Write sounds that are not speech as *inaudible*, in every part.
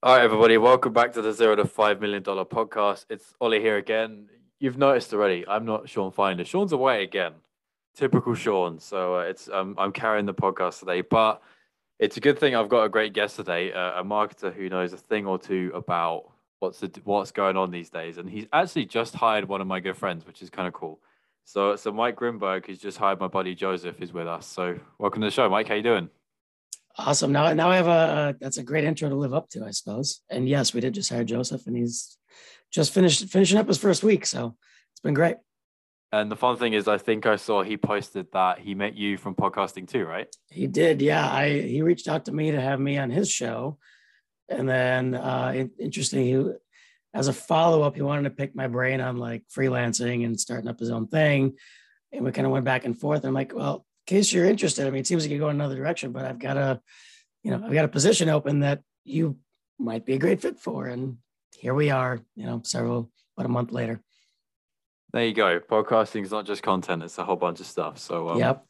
All right, everybody, welcome back to the Zero to Five Million Dollar Podcast. It's Ollie here again. You've noticed already, I'm not Shawn Finder. Shawn's away again. Typical Sean. So uh, it's um, I'm carrying the podcast today, but it's a good thing I've got a great guest today, uh, a marketer who knows a thing or two about what's the, what's going on these days, and he's actually just hired one of my good friends, which is kind of cool. So, so Mike Grinberg, who's just hired my buddy Joseph, is with us. So, welcome to the show, Mike. How are you doing? Awesome. Now, now I have a, that's a great intro to live up to, I suppose. And yes, we did just hire Joseph, and he's just finished finishing up his first week, so it's been great. And the fun thing is, I think I saw he posted that he met you from podcasting too, right? He did, yeah. I he reached out to me to have me on his show, and then uh, interesting, he as a follow up, he wanted to pick my brain on like freelancing and starting up his own thing, and we kind of went back and forth. And I'm like, well, case you're interested, I mean, it seems like you go in another direction, but I've got a, you know, I've got a position open that you might be a great fit for. And here we are, you know, several, about a month later. There you go. Podcasting is not just content; it's a whole bunch of stuff. So, um, yep.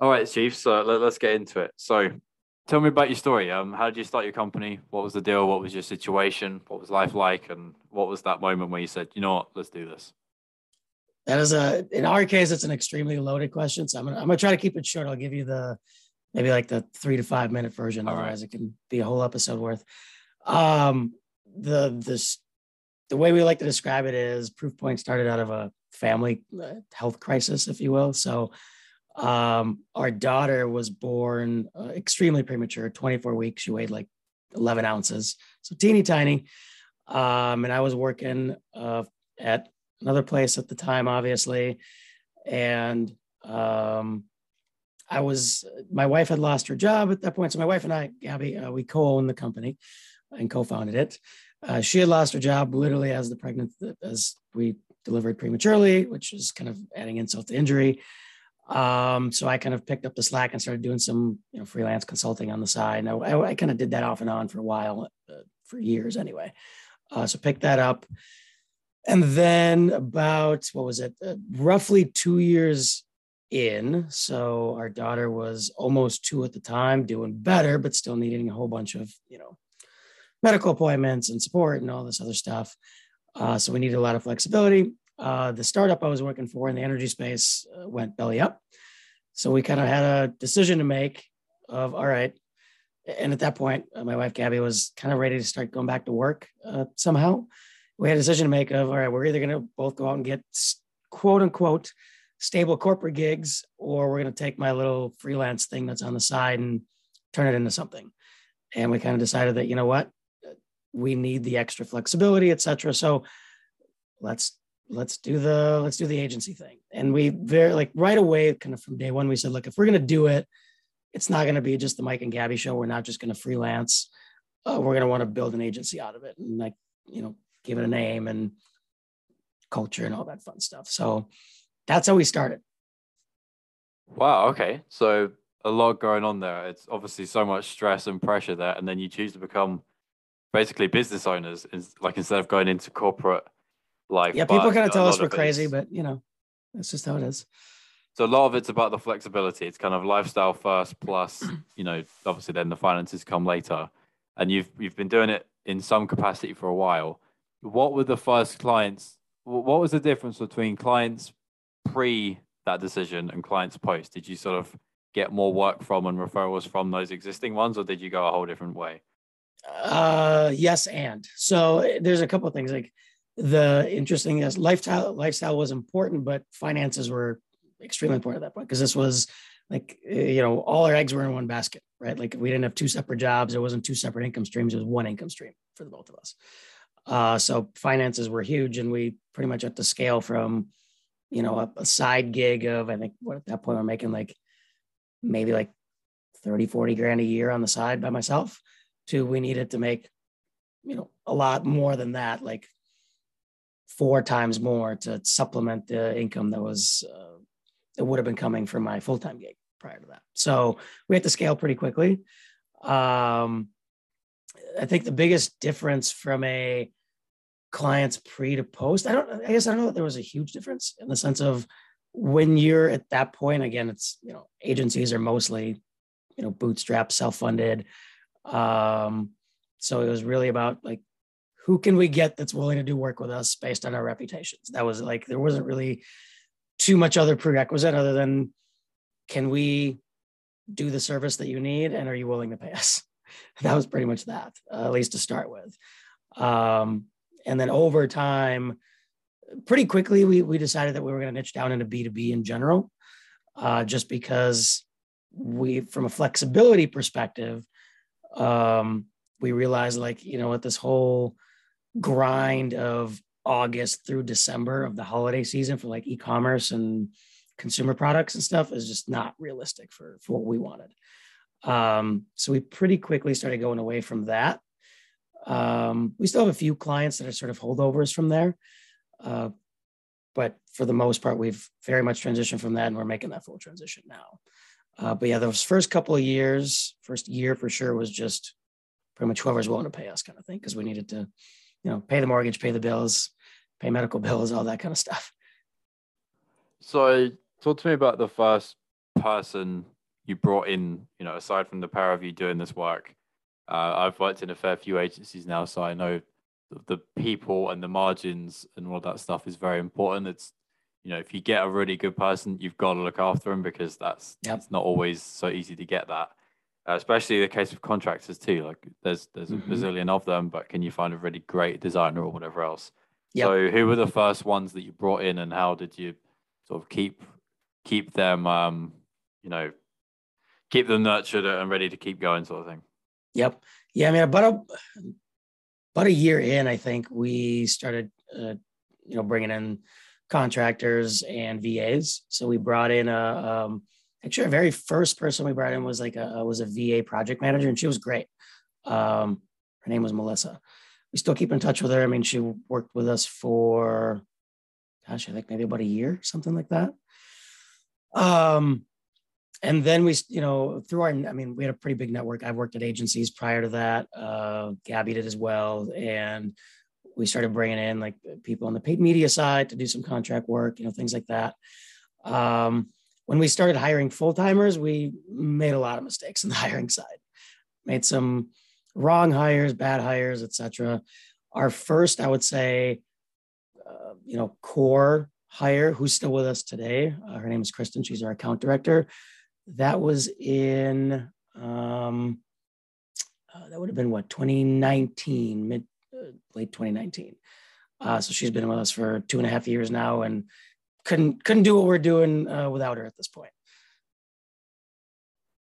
All right, Chief. So let, us get into it. So, tell me about your story. Um, how did you start your company? What was the deal? What was your situation? What was life like? And what was that moment where you said, "You know what? Let's do this." That is a in our case, it's an extremely loaded question. So I'm gonna I'm gonna try to keep it short. I'll give you the maybe like the three to five minute version. All Otherwise, right. it can be a whole episode worth. Um, the this the way we like to describe it is Proofpoint started out of a family uh, health crisis, if you will. So um, our daughter was born uh, extremely premature, 24 weeks. She weighed like 11 ounces, so teeny tiny. Um, and I was working uh, at another place at the time, obviously. And um, I was, my wife had lost her job at that point. So my wife and I, Gabby, uh, we co owned the company and co founded it. Uh, she had lost her job literally as the pregnant, as we delivered prematurely, which is kind of adding insult to injury. Um, so I kind of picked up the slack and started doing some, you know, freelance consulting on the side. And I, I, I kind of did that off and on for a while, uh, for years anyway. Uh, so picked that up and then about what was it? Uh, roughly two years in. So our daughter was almost two at the time, doing better, but still needing a whole bunch of, you know, medical appointments and support and all this other stuff. Uh, so we needed a lot of flexibility. Uh, the startup I was working for in the energy space uh, went belly up. So we kind of had a decision to make of, all right. And at that point, uh, my wife Gabby was kind of ready to start going back to work uh, somehow we had a decision to make of all right, we're either going to both go out and get quote unquote stable corporate gigs, or we're going to take my little freelance thing that's on the side and turn it into something. And we kind of decided that, you know what, we need the extra flexibility, et cetera. So let's let's do the let's do the agency thing. And we very like right away, kind of from day one, we said, look, if we're going to do it, it's not going to be just the Mike and Gabby show. We're not just going to freelance. Uh, we're going to want to build an agency out of it. And like, you know, give it a name and culture and all that fun stuff. So that's how we started. Wow. Okay. So a lot going on there. It's obviously so much stress and pressure there, and then you choose to become basically business owners, like instead of going into corporate life. Yeah, people kind of tell us we're crazy, but you know, that's just how it is. So a lot of it's about the flexibility. It's kind of lifestyle first, plus *clears throat* you know, obviously then the finances come later. And you've you've been doing it in some capacity for a while what were the first clients? What was the difference between clients pre that decision and clients post? Did you sort of get more work from and referrals from those existing ones, or did you go a whole different way? Uh, yes, and so there's a couple of things like the interesting is lifestyle lifestyle was important, but finances were extremely important at that point because this was like you know all our eggs were in one basket, right? Like we didn't have two separate jobs, there wasn't two separate income streams, it was one income stream for the both of us. Uh, so finances were huge, and we pretty much had to scale from, you know, a, a, side gig of I think what at that point I'm making like maybe like 30, 40 grand a year on the side by myself to we needed to make, you know, a lot more than that, like four times more to supplement the income that was uh, that would have been coming from my full time gig prior to that. So we had to scale pretty quickly. Um, I think the biggest difference from a client's pre to post, I don't, I guess I don't know that there was a huge difference in the sense of when you're at that point, again, it's, you know, agencies are mostly, you know, bootstrap, self funded. Um, So it was really about like, who can we get that's willing to do work with us based on our reputations? That was like, there wasn't really too much other prerequisite other than can we do the service that you need and are you willing to pay us? *laughs* That was pretty much that, uh, at least to start with. Um, and then over time, pretty quickly, we, we decided that we were going to niche down into B2B in general, uh, just because we, from a flexibility perspective, um, we realized like, you know what, this whole grind of August through December of the holiday season for like e-commerce and consumer products and stuff is just not realistic for, for what we wanted. Um, so we pretty quickly started going away from that. Um, we still have a few clients that are sort of holdovers from there. Uh, but for the most part, we've very much transitioned from that and we're making that full transition now. Uh, but yeah, those first couple of years, first year for sure was just pretty much whoever's willing to pay us kind of thing because we needed to, you know, pay the mortgage, pay the bills, pay medical *laughs* bills, all that kind of stuff. So, talk to me about the first person you brought in. You know, aside from the pair of you doing this work, uh, I've worked in a fair few agencies now, so I know the people and the margins and all that stuff is very important. It's you know, if you get a really good person, you've got to look after them because that's yep. it's not always so easy to get that. Uh, especially the case of contractors too. Like there's there's mm-hmm. a bazillion of them, but can you find a really great designer or whatever else? Yep. So who were the first ones that you brought in, and how did you sort of keep keep them, um, you know, keep them nurtured and ready to keep going, sort of thing? Yep. Yeah. I mean, about a about a year in, I think we started, uh, you know, bringing in contractors and VAs. So we brought in a um, actually our very first person we brought in was like a was a VA project manager, and she was great. Um, her name was Melissa. We still keep in touch with her. I mean, she worked with us for, gosh, I think maybe about a year, something like that. Um, and then we, you know, through our, I mean, we had a pretty big network. I've worked at agencies prior to that. Uh, Gabby did as well, and we started bringing in like people on the paid media side to do some contract work, you know, things like that. Um, when we started hiring full timers, we made a lot of mistakes in the *laughs* hiring side, made some wrong hires, bad hires, etc. Our first, I would say, uh, you know, core hire who's still with us today. Uh, her name is Kristen. She's our account director. That was in um, uh, that would have been what 2019, mid late 2019. Uh, so she's been with us for two and a half years now, and couldn't couldn't do what we're doing uh, without her at this point.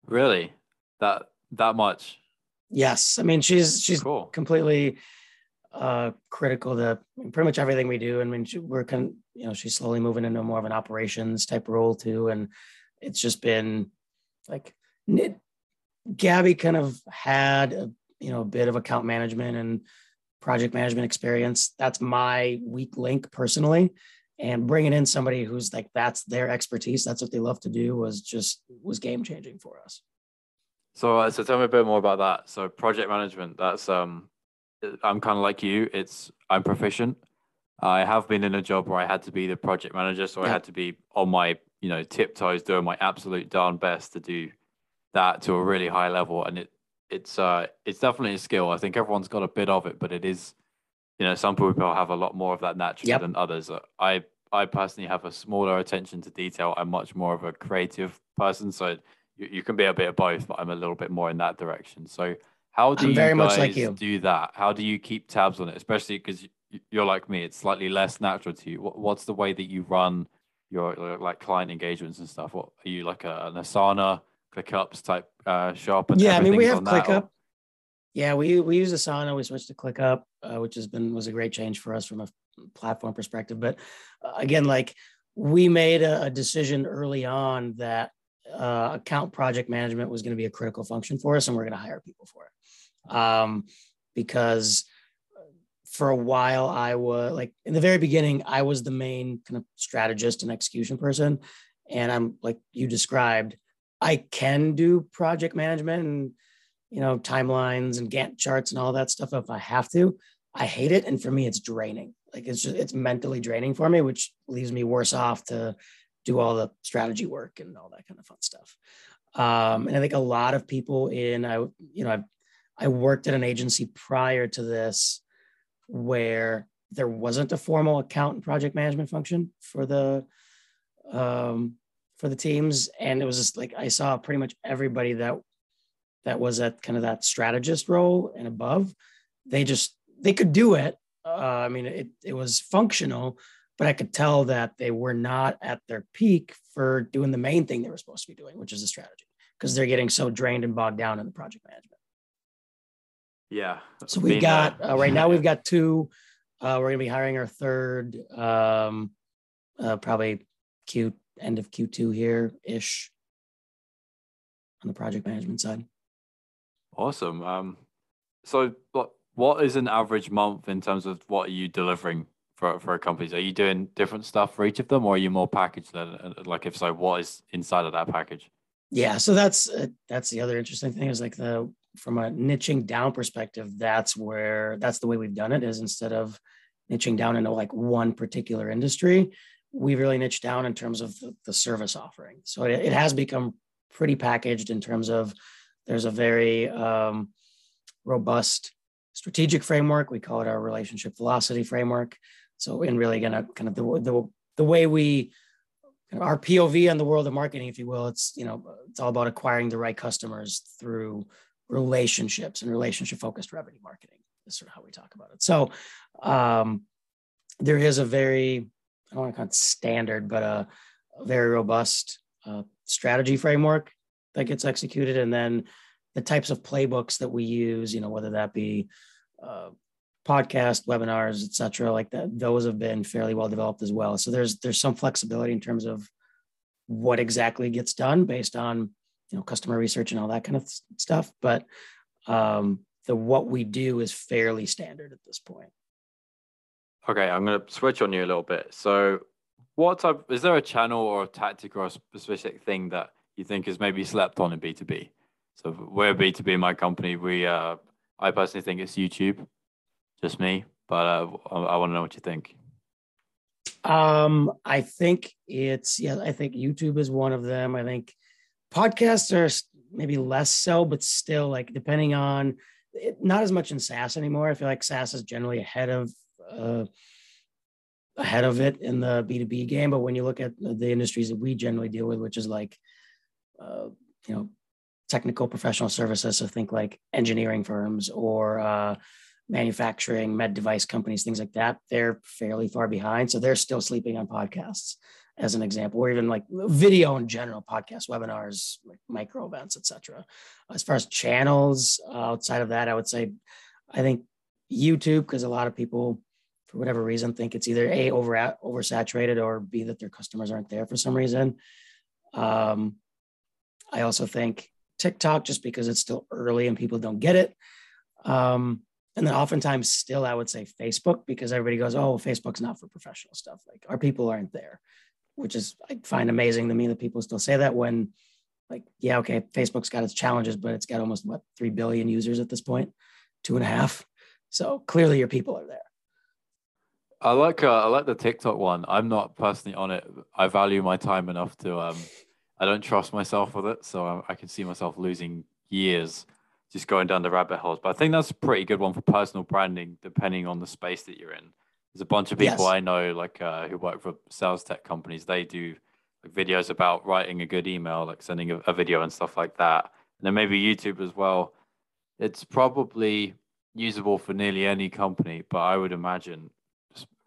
Really, that that much? Yes, I mean she's she's cool. completely uh, critical to pretty much everything we do. I mean she, we're con- you know she's slowly moving into more of an operations type role too, and it's just been like Gabby kind of had a, you know a bit of account management and project management experience. That's my weak link personally. And bringing in somebody who's like, that's their expertise, that's what they love to do was just, was game changing for us. So, uh, so tell me a bit more about that. So project management, that's, um, I'm kind of like you. It's, I'm proficient. I have been in a job where I had to be the project manager. So yeah. I had to be on my, you know, tiptoes doing my absolute darn best to do that to a really high level. And it, it's uh it's definitely a skill. I think everyone's got a bit of it, but it is, you know, some people have a lot more of that naturally yep. than others. Uh, I I personally have a smaller attention to detail. I'm much more of a creative person, so you, you can be a bit of both, but I'm a little bit more in that direction. So how do I'm you very guys much like you. do that? How do you keep tabs on it, especially because you're like me? It's slightly less natural to you. What's the way that you run your like client engagements and stuff? What are you like a, an Asana? ClickUps type uh, shop. And yeah, I mean we have ClickUp. Or... Yeah, we we use Asana. We switched to ClickUp, uh, which has been was a great change for us from a platform perspective. But uh, again, like we made a, a decision early on that uh, account project management was going to be a critical function for us, and we're going to hire people for it. Um, because for a while, I was like in the very beginning, I was the main kind of strategist and execution person, and I'm like you described. I can do project management and you know timelines and Gantt charts and all that stuff if I have to. I hate it, and for me, it's draining. Like it's just it's mentally draining for me, which leaves me worse off to do all the strategy work and all that kind of fun stuff. Um, and I think a lot of people in I you know I've I worked at an agency prior to this where there wasn't a formal account and project management function for the um, for the teams, and it was just like I saw pretty much everybody that that was at kind of that strategist role and above. They just they could do it. Uh, I mean, it it was functional, but I could tell that they were not at their peak for doing the main thing they were supposed to be doing, which is the strategy, because they're getting so drained and bogged down in the project management. Yeah. So we've got uh, right now we've *laughs* got two. Uh, we're gonna be hiring our third, um, uh, probably Q end of Q2 here ish on the project management side. Awesome. Um, so what what is an average month in terms of what are you delivering for for companies? Are you doing different stuff for each of them, or are you more packaged? Than, like, if so, what is inside of that package? Yeah, so that's uh, that's the other interesting thing is like the from a niching down perspective, that's where that's the way we've done it is instead of niching down into like one particular industry, we've really niched down in terms of the, the service offering. So it, it, has become pretty packaged in terms of there's a very um, robust strategic framework. We call it our relationship velocity framework. So in really gonna kind of the, the, the way we our POV on the world of marketing, if you will, it's you know it's all about acquiring the right customers through relationships and relationship focused revenue marketing is sort of how we talk about it. So um, there is a very, I don't want to call it standard, but a, a very robust uh, strategy framework that gets executed. And then the types of playbooks that we use, you know, whether that be uh, podcast, webinars, et cetera, like that, those have been fairly well developed as well. So there's there's some flexibility in terms of what exactly gets done based on you know customer research and all that kind of stuff but um the what we do is fairly standard at this point. Okay i'm going to switch on you a little bit. So what type is there a channel or a tactic or a specific thing that you think is maybe slept on in b2b so we're b2b in my company. We uh i personally think it's youtube just me but uh, i, I want to know what you think. Um i think it's yeah i think youtube is one of them. I think podcasts are maybe less so, but still like depending on it, not as much in SaaS anymore. I feel like SaaS is generally ahead of uh, ahead of it in the B2B game. But when you look at the industries that we generally deal with, which is like uh, you know technical professional services, so think like engineering firms or uh, manufacturing, med device companies, things like that, they're fairly far behind. So they're still sleeping on podcasts as an example, or even like video in general, podcasts, webinars, like micro events, etc. As far as channels uh, outside of that, I would say, I think YouTube, because a lot of people, for whatever reason, think it's either a over oversaturated or b that their customers aren't there for some reason. Um, I also think TikTok, just because it's still early and people don't get it. Um, and then oftentimes still i would say facebook because everybody goes oh facebook's not for professional stuff like our people aren't there which is I find amazing to me that people still say that when like, yeah, okay, Facebook's got its challenges, but it's got almost what three billion users at this point, two and a half. So clearly your people are there. I like uh, I like the TikTok one. I'm not personally on it. I value my time enough to um I don't trust myself with it, so I, I can see myself losing years just going down the rabbit holes. But I think that's a pretty good one for personal branding, depending on the space that you're in. There's a bunch of people yes. I know, like uh, who work for sales tech companies. They do like videos about writing a good email, like sending a, a video and stuff like that. And then maybe YouTube as well. It's probably usable for nearly any company, but I would imagine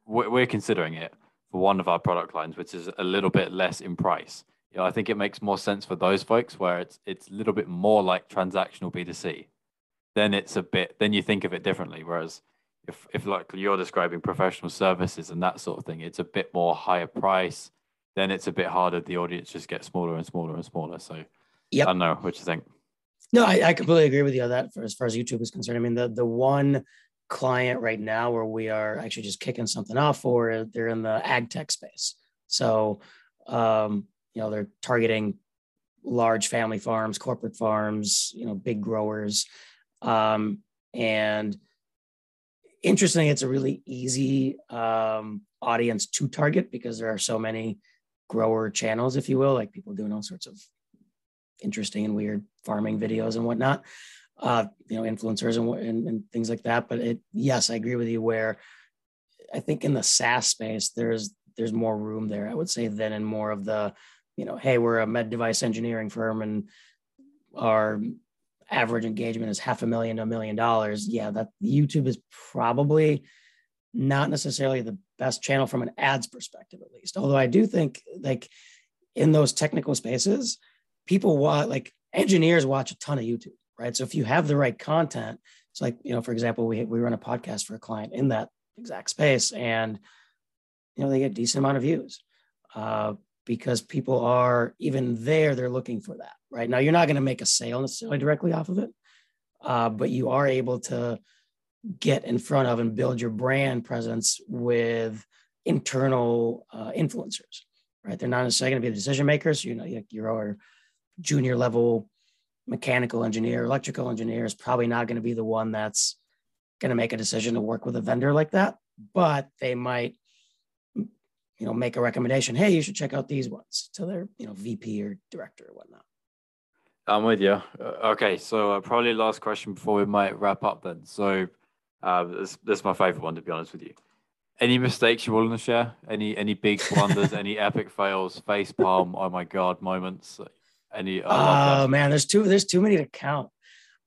we're considering it for one of our product lines, which is a little bit less in price. You know, I think it makes more sense for those folks where it's it's a little bit more like transactional B2C. Then it's a bit then you think of it differently. Whereas if if like you're describing professional services and that sort of thing, it's a bit more higher price. Then it's a bit harder. The audience just gets smaller and smaller and smaller. So yeah, I don't know what you think. No, I, I completely agree with you on that. For as far as YouTube is concerned, I mean the the one client right now where we are actually just kicking something off for they're in the ag tech space. So um, you know they're targeting large family farms, corporate farms, you know, big growers, um, and interesting it's a really easy um, audience to target because there are so many grower channels if you will like people doing all sorts of interesting and weird farming videos and whatnot uh, you know, influencers and, and, and things like that. But it, yes, I agree with you. Where I think in the SaaS space, there's there's more room there. I would say than in more of the, you know, hey, we're a med device engineering firm and our average engagement is half a million to a million dollars. Yeah, that YouTube is probably not necessarily the best channel from an ads perspective, at least. Although I do think like in those technical spaces, people watch like engineers watch a ton of YouTube, right? So if you have the right content, it's like, you know, for example, we we run a podcast for a client in that exact space and you know they get decent amount of views. Uh, because people are even there, they're looking for that, right? Now, you're not going to make a sale necessarily directly off of it, uh, but you are able to get in front of and build your brand presence with internal uh, influencers, right? They're not necessarily going to be the decision makers. You know, you're our junior level mechanical engineer, electrical engineer is probably not going to be the one that's going to make a decision to work with a vendor like that, but they might, you know, make a recommendation. Hey, you should check out these ones to their, you know, VP or director or whatnot. I'm with you. Uh, okay, so uh, probably last question before we might wrap up then. So uh, this, this is my favorite one, to be honest with you. Any mistakes you're willing to share? Any any big blunders? any *laughs* epic fails? Face palm? Oh my god! Moments? Any? Oh man, there's too there's too many to count.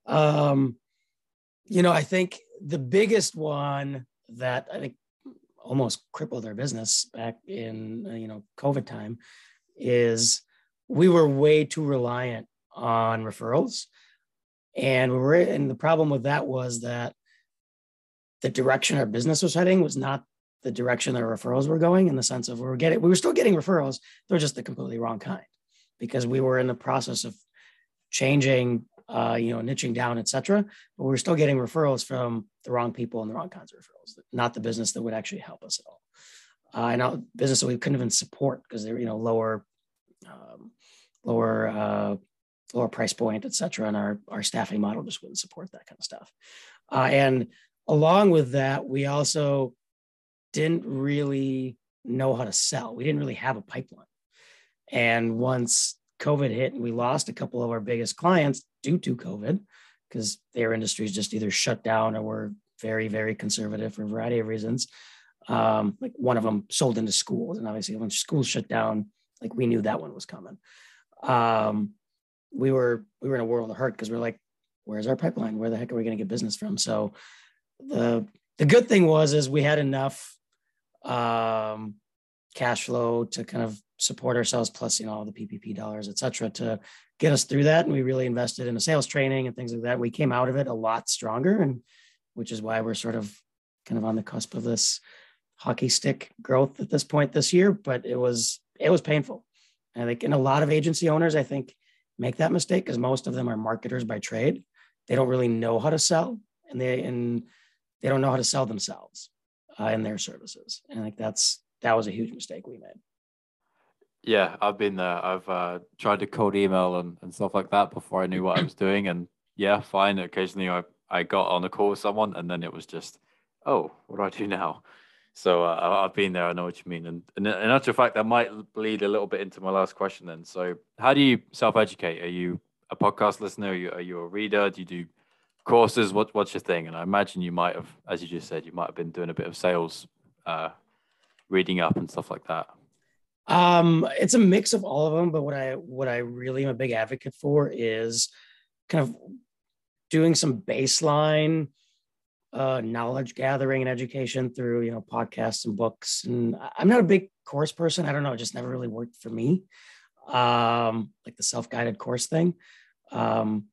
Um, you know, I think the biggest one that I think almost crippled our business back in uh, you know COVID time is we were way too reliant on referrals, and we were and the problem with that was that the direction our business was heading was not the direction that our referrals were going in the sense of we were getting we were still getting referrals. They're just the completely wrong kind because we were in the process of changing uh, you know niching down etc but we were still getting referrals from the wrong people and the wrong kinds of referrals not the business that would actually help us at all. Uh, and business that we couldn't even support because they're you know lower um, lower uh, lower price point etc and our our staffing model just wouldn't support that kind of stuff uh, and along with that, we also didn't really know how to sell. We didn't really have a pipeline. And once COVID hit and we lost a couple of our biggest clients due to COVID, because their industries just either shut down or were very, very conservative for a variety of reasons. Um, like one of them sold into schools, and obviously when schools shut down, like we knew that one was coming. Um, we were we were in a world of hurt because we are like, where's our pipeline? Where the heck are we going to get business from? So the the good thing was is we had enough um, cash flow to kind of support ourselves, plus you know all the PPP dollars, et cetera, to get us through that. And we really invested in a sales training and things like that. We came out of it a lot stronger, and which is why we're sort of kind of on the cusp of this hockey stick growth at this point this year. But it was it was painful. I think and a lot of agency owners, I think, make that mistake because most of them are marketers by trade. They don't really know how to sell, and they and they don't know how to sell themselves uh, in their services. And like that's that was a huge mistake we made. Yeah, I've been there. I've uh, tried to cold email and, and stuff like that before I knew what I was doing. And yeah, fine. Occasionally I, I got on a call with someone and then it was just, oh, what do I do now? So uh, I've been there. I know what you mean. And, and in actual fact, that might lead a little bit into my last question then. So how do you self-educate? Are you a podcast listener? Are you, are you a reader? Do you do courses? What what's your thing? And I imagine you might have, as you just said, you might have been doing a bit of sales, uh, reading up and stuff like that. Um, it's a mix of all of them, but what I what I really am a big advocate for is kind of doing some baseline uh, knowledge gathering and education through you know podcasts and books. And I'm not a big course person. I don't know. It just never really worked for me. Um, like the self guided course thing. Um,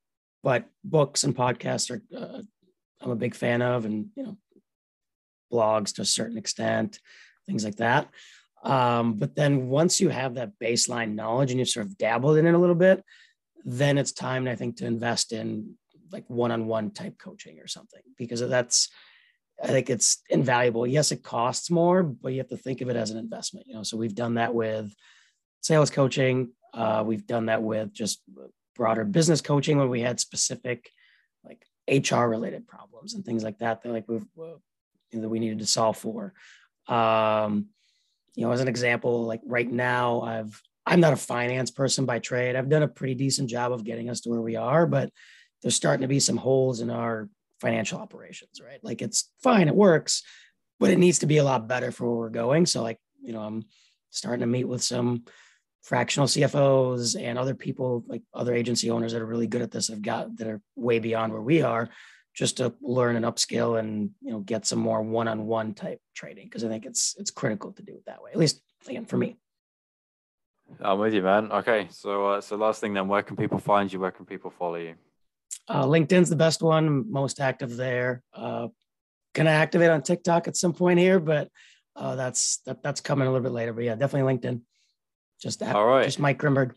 but books and podcasts are uh, I'm a big fan of, and you know, blogs to a certain extent, things like that. Um, but then once you have that baseline knowledge and you've sort of dabbled in it a little bit, then it's time, I think, to invest in like one-on-one type coaching or something because that's I think it's invaluable. Yes, it costs more, but you have to think of it as an investment. You know, so we've done that with sales coaching. Uh, we've done that with just broader business coaching when we had specific like HR related problems and things like that that like we've you know, that we needed to solve for. Um, you know, as an example, like right now, I've I'm not a finance person by trade. I've done a pretty decent job of getting us to where we are, but there's starting to be some holes in our financial operations, right? Like it's fine, it works, but it needs to be a lot better for where we're going. So like, you know, I'm starting to meet with some fractional CFOs and other people like other agency owners that are really good at this have got that are way beyond where we are just to learn and upskill and you know get some more one-on-one type trading because I think it's it's critical to do it that way. At least again for me. I'm with you, man. Okay, so uh, so last thing then, where can people find you? Where can people follow you? Uh, LinkedIn's the best one, most active there. Uh, gonna activate on TikTok at some point here, but uh, that's that, that's coming a little bit later. But yeah, definitely LinkedIn. Just that. All right. Just Mike Grinberg.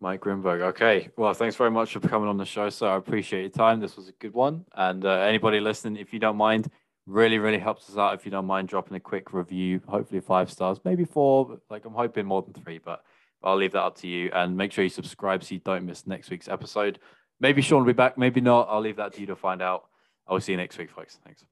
Mike Grinberg. Okay. Well, thanks very much for coming on the show, sir. I appreciate your time. This was a good one. And uh, anybody listening, if you don't mind, really, really helps us out. If you don't mind dropping a quick review, hopefully five stars, maybe four. Like I'm hoping more than three, but I'll leave that up to you. And make sure you subscribe so you don't miss next week's episode. Maybe Shawn will be back, maybe not. I'll leave that to you to find out. I'll see you next week, folks. Thanks.